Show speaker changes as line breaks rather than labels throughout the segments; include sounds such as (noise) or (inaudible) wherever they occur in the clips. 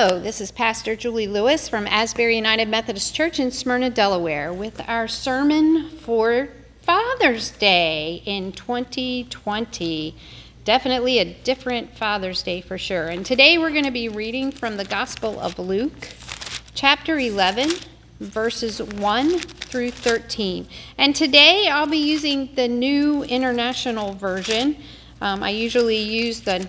Hello, this is Pastor Julie Lewis from Asbury United Methodist Church in Smyrna, Delaware, with our sermon for Father's Day in 2020. Definitely a different Father's Day for sure. And today we're going to be reading from the Gospel of Luke, chapter 11, verses 1 through 13. And today I'll be using the New International Version. Um, I usually use the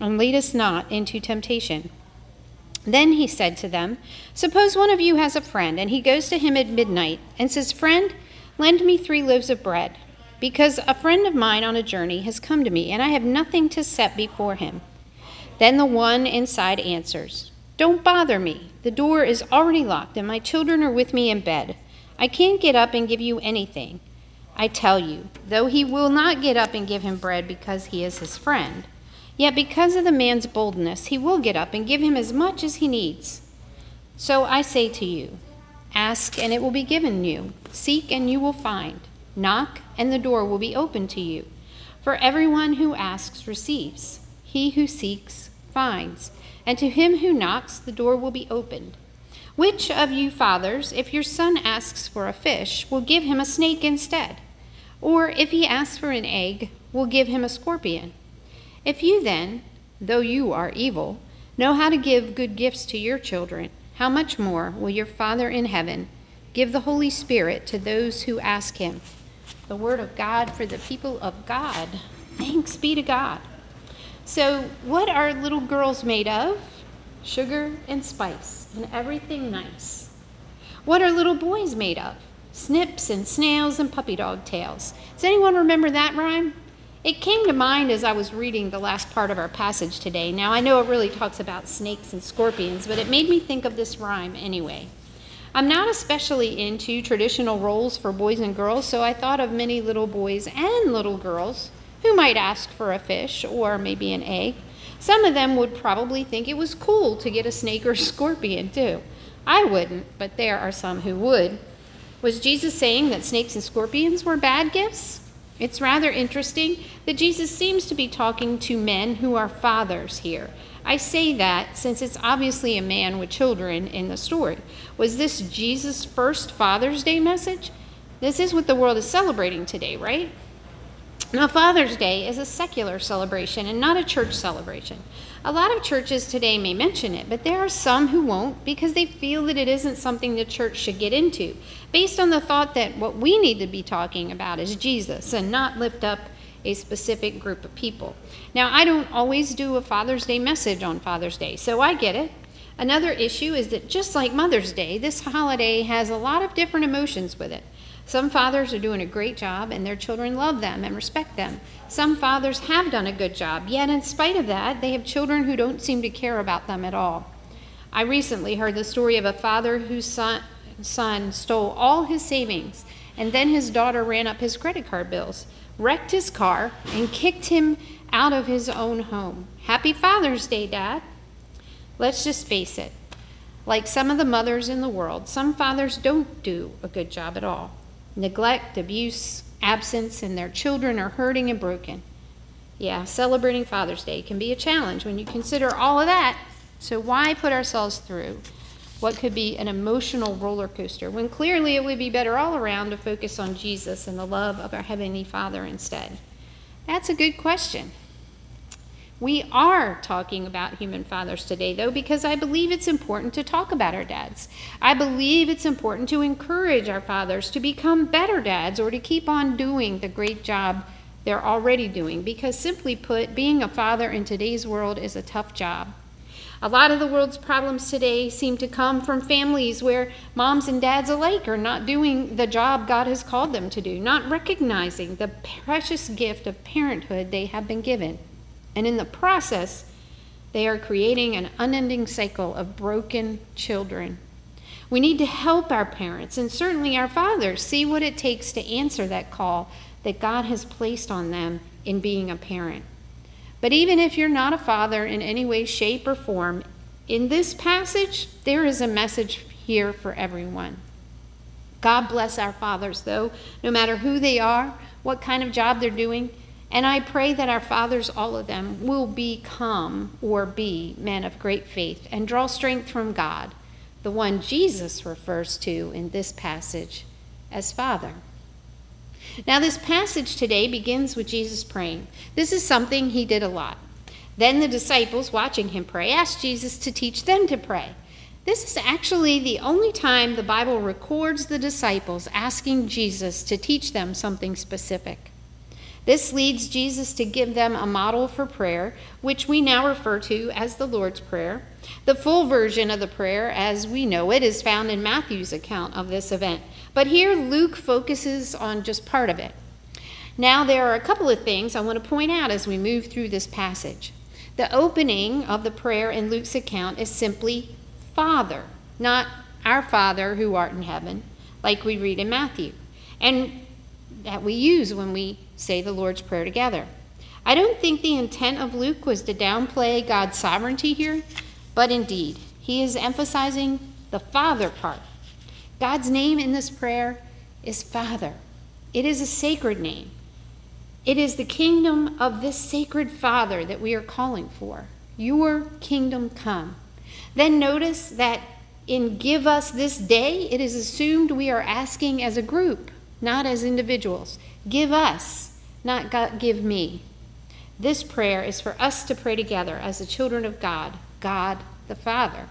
and lead us not into temptation. Then he said to them, Suppose one of you has a friend, and he goes to him at midnight and says, Friend, lend me three loaves of bread, because a friend of mine on a journey has come to me, and I have nothing to set before him. Then the one inside answers, Don't bother me. The door is already locked, and my children are with me in bed. I can't get up and give you anything. I tell you, though he will not get up and give him bread because he is his friend, Yet because of the man's boldness, he will get up and give him as much as he needs. So I say to you ask, and it will be given you, seek, and you will find, knock, and the door will be opened to you. For everyone who asks receives, he who seeks finds, and to him who knocks, the door will be opened. Which of you fathers, if your son asks for a fish, will give him a snake instead? Or if he asks for an egg, will give him a scorpion? If you then, though you are evil, know how to give good gifts to your children, how much more will your Father in heaven give the Holy Spirit to those who ask him? The word of God for the people of God. Thanks be to God. So, what are little girls made of? Sugar and spice and everything nice. What are little boys made of? Snips and snails and puppy dog tails. Does anyone remember that rhyme? It came to mind as I was reading the last part of our passage today. Now, I know it really talks about snakes and scorpions, but it made me think of this rhyme anyway. I'm not especially into traditional roles for boys and girls, so I thought of many little boys and little girls who might ask for a fish or maybe an egg. Some of them would probably think it was cool to get a snake or (laughs) scorpion, too. I wouldn't, but there are some who would. Was Jesus saying that snakes and scorpions were bad gifts? It's rather interesting that Jesus seems to be talking to men who are fathers here. I say that since it's obviously a man with children in the story. Was this Jesus' first Father's Day message? This is what the world is celebrating today, right? Now, Father's Day is a secular celebration and not a church celebration. A lot of churches today may mention it, but there are some who won't because they feel that it isn't something the church should get into, based on the thought that what we need to be talking about is Jesus and not lift up a specific group of people. Now, I don't always do a Father's Day message on Father's Day, so I get it. Another issue is that just like Mother's Day, this holiday has a lot of different emotions with it. Some fathers are doing a great job and their children love them and respect them. Some fathers have done a good job, yet, in spite of that, they have children who don't seem to care about them at all. I recently heard the story of a father whose son, son stole all his savings, and then his daughter ran up his credit card bills, wrecked his car, and kicked him out of his own home. Happy Father's Day, Dad. Let's just face it. Like some of the mothers in the world, some fathers don't do a good job at all neglect, abuse, absence, and their children are hurting and broken. Yeah, celebrating Father's Day can be a challenge when you consider all of that. So, why put ourselves through what could be an emotional roller coaster when clearly it would be better all around to focus on Jesus and the love of our Heavenly Father instead? That's a good question. We are talking about human fathers today, though, because I believe it's important to talk about our dads. I believe it's important to encourage our fathers to become better dads or to keep on doing the great job they're already doing, because simply put, being a father in today's world is a tough job. A lot of the world's problems today seem to come from families where moms and dads alike are not doing the job God has called them to do, not recognizing the precious gift of parenthood they have been given. And in the process, they are creating an unending cycle of broken children. We need to help our parents and certainly our fathers see what it takes to answer that call that God has placed on them in being a parent. But even if you're not a father in any way, shape, or form, in this passage, there is a message here for everyone. God bless our fathers, though, no matter who they are, what kind of job they're doing. And I pray that our fathers, all of them, will become or be men of great faith and draw strength from God, the one Jesus refers to in this passage as Father. Now, this passage today begins with Jesus praying. This is something he did a lot. Then the disciples, watching him pray, asked Jesus to teach them to pray. This is actually the only time the Bible records the disciples asking Jesus to teach them something specific. This leads Jesus to give them a model for prayer, which we now refer to as the Lord's Prayer. The full version of the prayer, as we know it, is found in Matthew's account of this event. But here Luke focuses on just part of it. Now, there are a couple of things I want to point out as we move through this passage. The opening of the prayer in Luke's account is simply Father, not our Father who art in heaven, like we read in Matthew. And that we use when we say the Lord's Prayer together. I don't think the intent of Luke was to downplay God's sovereignty here, but indeed, he is emphasizing the Father part. God's name in this prayer is Father. It is a sacred name. It is the kingdom of this sacred Father that we are calling for. Your kingdom come. Then notice that in Give Us This Day, it is assumed we are asking as a group, not as individuals. Give us, not God, give me. This prayer is for us to pray together as the children of God, God the Father.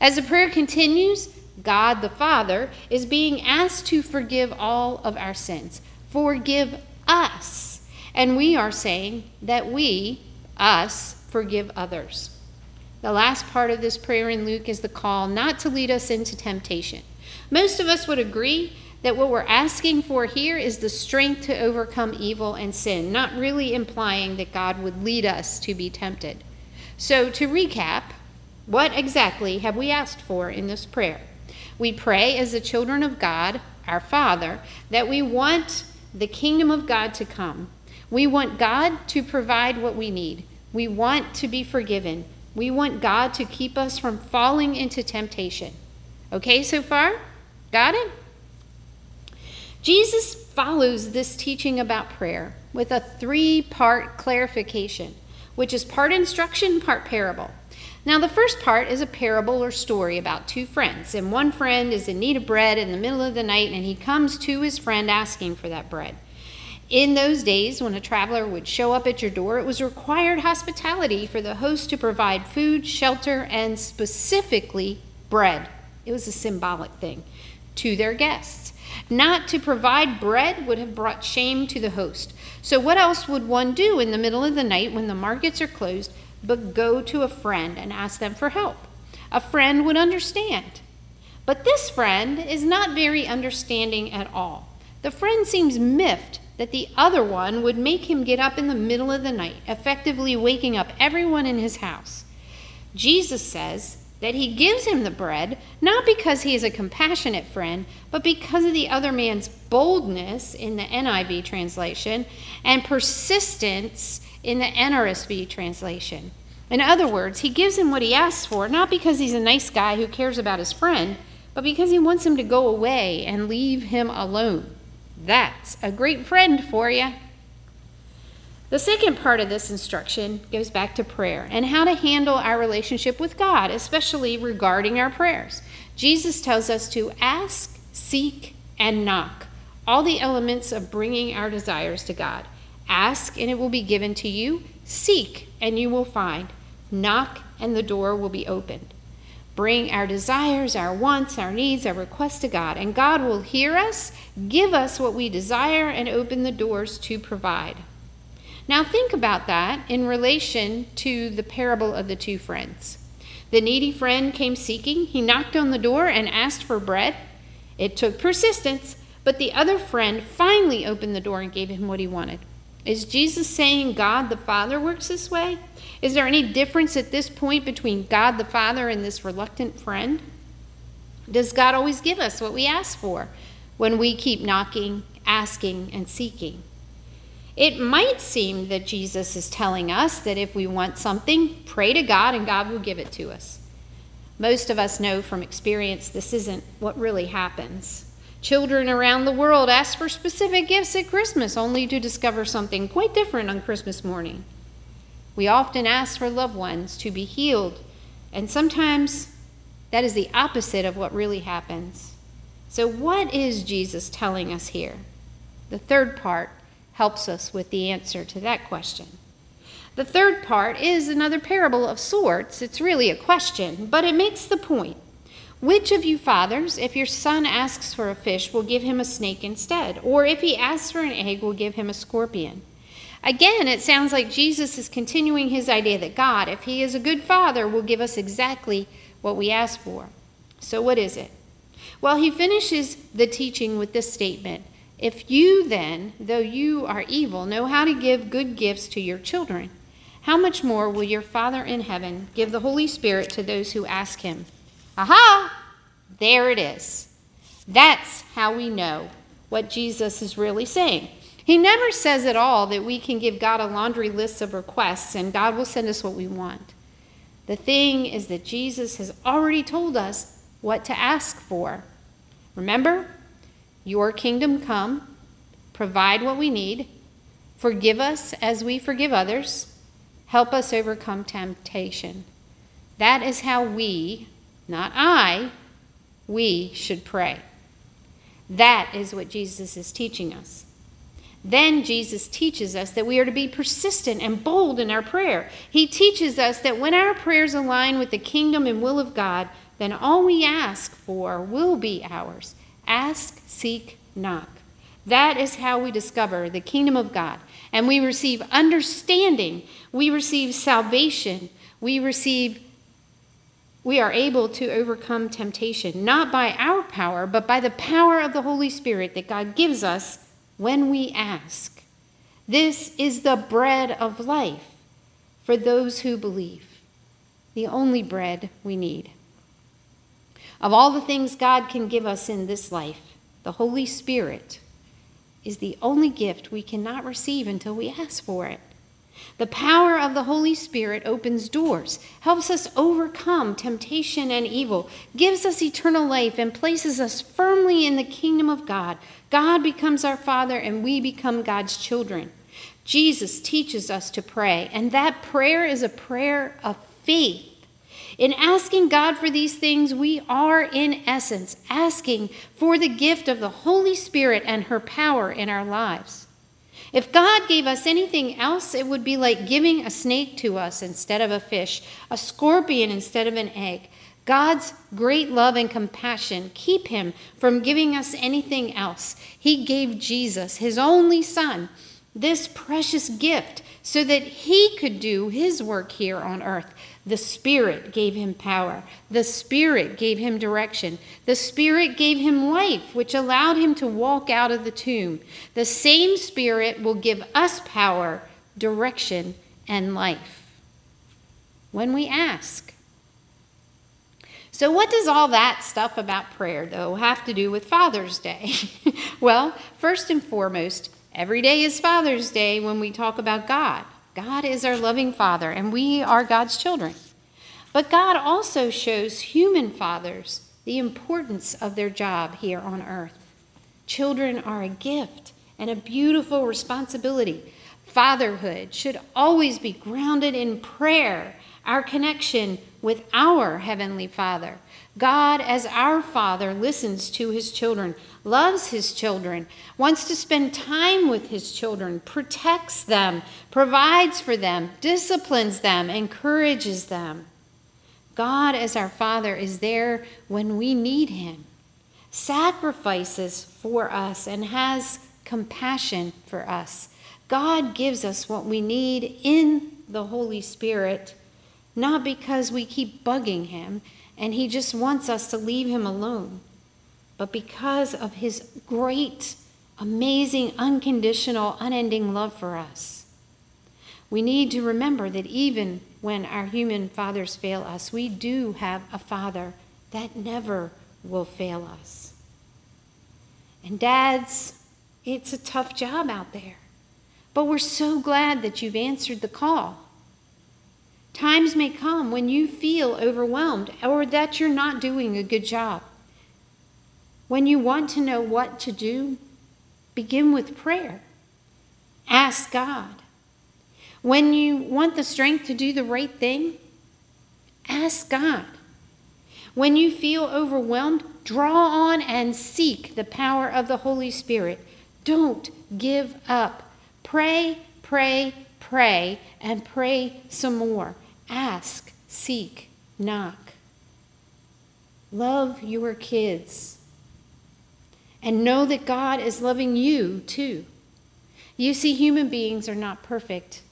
As the prayer continues, God the Father is being asked to forgive all of our sins. Forgive us. And we are saying that we, us, forgive others. The last part of this prayer in Luke is the call not to lead us into temptation. Most of us would agree that what we're asking for here is the strength to overcome evil and sin, not really implying that God would lead us to be tempted. So, to recap, what exactly have we asked for in this prayer? We pray as the children of God, our Father, that we want the kingdom of God to come. We want God to provide what we need. We want to be forgiven. We want God to keep us from falling into temptation. Okay, so far? Got it? Jesus follows this teaching about prayer with a three part clarification, which is part instruction, part parable. Now, the first part is a parable or story about two friends, and one friend is in need of bread in the middle of the night, and he comes to his friend asking for that bread. In those days, when a traveler would show up at your door, it was required hospitality for the host to provide food, shelter, and specifically bread. It was a symbolic thing to their guests. Not to provide bread would have brought shame to the host. So, what else would one do in the middle of the night when the markets are closed but go to a friend and ask them for help? A friend would understand. But this friend is not very understanding at all. The friend seems miffed that the other one would make him get up in the middle of the night, effectively waking up everyone in his house. Jesus says, that he gives him the bread, not because he is a compassionate friend, but because of the other man's boldness in the NIV translation and persistence in the NRSV translation. In other words, he gives him what he asks for, not because he's a nice guy who cares about his friend, but because he wants him to go away and leave him alone. That's a great friend for you. The second part of this instruction goes back to prayer and how to handle our relationship with God, especially regarding our prayers. Jesus tells us to ask, seek, and knock, all the elements of bringing our desires to God. Ask, and it will be given to you. Seek, and you will find. Knock, and the door will be opened. Bring our desires, our wants, our needs, our requests to God, and God will hear us, give us what we desire, and open the doors to provide. Now, think about that in relation to the parable of the two friends. The needy friend came seeking. He knocked on the door and asked for bread. It took persistence, but the other friend finally opened the door and gave him what he wanted. Is Jesus saying God the Father works this way? Is there any difference at this point between God the Father and this reluctant friend? Does God always give us what we ask for when we keep knocking, asking, and seeking? It might seem that Jesus is telling us that if we want something, pray to God and God will give it to us. Most of us know from experience this isn't what really happens. Children around the world ask for specific gifts at Christmas only to discover something quite different on Christmas morning. We often ask for loved ones to be healed, and sometimes that is the opposite of what really happens. So, what is Jesus telling us here? The third part helps us with the answer to that question. The third part is another parable of sorts. It's really a question, but it makes the point. Which of you fathers, if your son asks for a fish, will give him a snake instead? Or if he asks for an egg, will give him a scorpion? Again, it sounds like Jesus is continuing his idea that God, if he is a good father, will give us exactly what we ask for. So, what is it? Well, he finishes the teaching with this statement if you then, though you are evil, know how to give good gifts to your children, how much more will your Father in heaven give the Holy Spirit to those who ask him? Aha! There it is. That's how we know what Jesus is really saying. He never says at all that we can give God a laundry list of requests and God will send us what we want. The thing is that Jesus has already told us what to ask for. Remember? Your kingdom come, provide what we need, forgive us as we forgive others, help us overcome temptation. That is how we, not I, we should pray. That is what Jesus is teaching us. Then Jesus teaches us that we are to be persistent and bold in our prayer. He teaches us that when our prayers align with the kingdom and will of God, then all we ask for will be ours. Ask, seek, knock. That is how we discover the kingdom of God. And we receive understanding, we receive salvation, we receive we are able to overcome temptation, not by our power, but by the power of the Holy Spirit that God gives us when we ask. This is the bread of life for those who believe, the only bread we need. Of all the things God can give us in this life, the Holy Spirit is the only gift we cannot receive until we ask for it. The power of the Holy Spirit opens doors, helps us overcome temptation and evil, gives us eternal life, and places us firmly in the kingdom of God. God becomes our Father, and we become God's children. Jesus teaches us to pray, and that prayer is a prayer of faith. In asking God for these things, we are, in essence, asking for the gift of the Holy Spirit and her power in our lives. If God gave us anything else, it would be like giving a snake to us instead of a fish, a scorpion instead of an egg. God's great love and compassion keep him from giving us anything else. He gave Jesus, his only Son, this precious gift so that he could do his work here on earth. The Spirit gave him power. The Spirit gave him direction. The Spirit gave him life, which allowed him to walk out of the tomb. The same Spirit will give us power, direction, and life when we ask. So, what does all that stuff about prayer, though, have to do with Father's Day? (laughs) well, first and foremost, every day is Father's Day when we talk about God. God is our loving Father, and we are God's children. But God also shows human fathers the importance of their job here on earth. Children are a gift and a beautiful responsibility. Fatherhood should always be grounded in prayer. our connection with our Heavenly Father. God, as our Father, listens to His children, loves His children, wants to spend time with His children, protects them, provides for them, disciplines them, encourages them. God, as our Father, is there when we need Him, sacrifices for us, and has compassion for us. God gives us what we need in the Holy Spirit, not because we keep bugging Him and He just wants us to leave Him alone, but because of His great, amazing, unconditional, unending love for us. We need to remember that even when our human fathers fail us, we do have a Father that never will fail us. And dads, it's a tough job out there, but we're so glad that you've answered the call. Times may come when you feel overwhelmed or that you're not doing a good job. When you want to know what to do, begin with prayer. Ask God. When you want the strength to do the right thing, ask God. When you feel overwhelmed, draw on and seek the power of the Holy Spirit. Don't give up. Pray, pray, pray, and pray some more. Ask, seek, knock. Love your kids. And know that God is loving you too. You see, human beings are not perfect.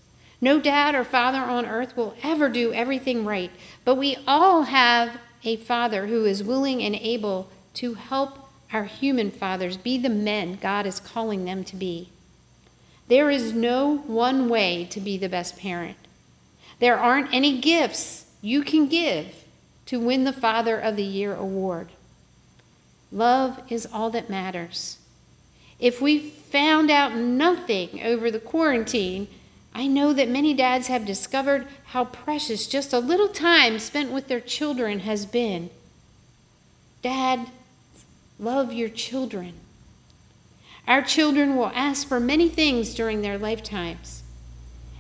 No dad or father on earth will ever do everything right, but we all have a father who is willing and able to help our human fathers be the men God is calling them to be. There is no one way to be the best parent. There aren't any gifts you can give to win the Father of the Year award. Love is all that matters. If we found out nothing over the quarantine, I know that many dads have discovered how precious just a little time spent with their children has been. Dad, love your children. Our children will ask for many things during their lifetimes.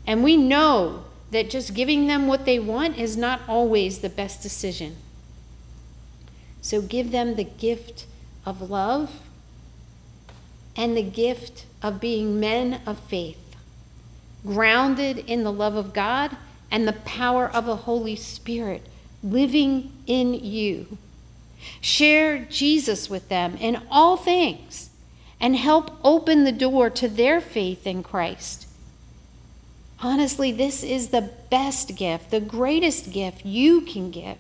And we know that just giving them what they want is not always the best decision. So give them the gift of love and the gift of being men of faith grounded in the love of God and the power of the Holy Spirit living in you. Share Jesus with them in all things and help open the door to their faith in Christ. Honestly, this is the best gift, the greatest gift you can give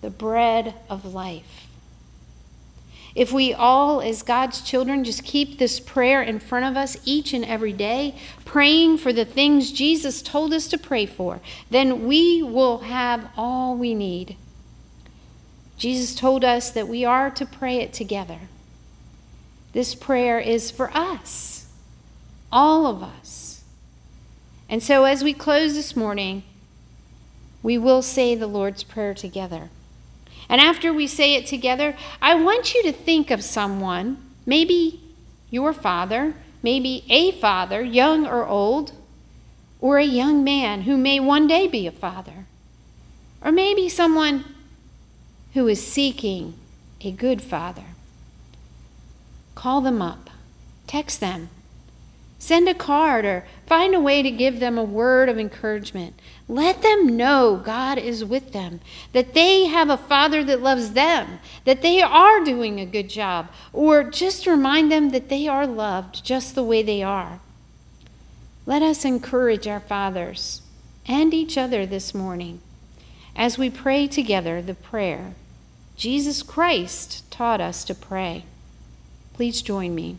the bread of life. If we all, as God's children, just keep this prayer in front of us each and every day, praying for the things Jesus told us to pray for, then we will have all we need. Jesus told us that we are to pray it together. This prayer is for us, all of us. And so as we close this morning, we will say the Lord's Prayer together. And after we say it together, I want you to think of someone, maybe your father, maybe a father, young or old, or a young man who may one day be a father, or maybe someone who is seeking a good father. Call them up, text them, Send a card or find a way to give them a word of encouragement. Let them know God is with them, that they have a Father that loves them, that they are doing a good job, or just remind them that they are loved just the way they are. Let us encourage our fathers and each other this morning as we pray together the prayer Jesus Christ taught us to pray. Please join me.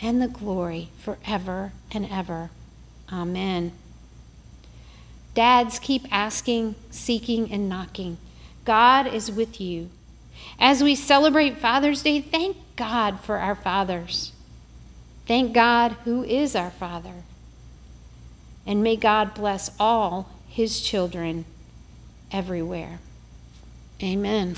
and the glory forever and ever. Amen. Dads, keep asking, seeking, and knocking. God is with you. As we celebrate Father's Day, thank God for our fathers. Thank God who is our Father. And may God bless all his children everywhere. Amen.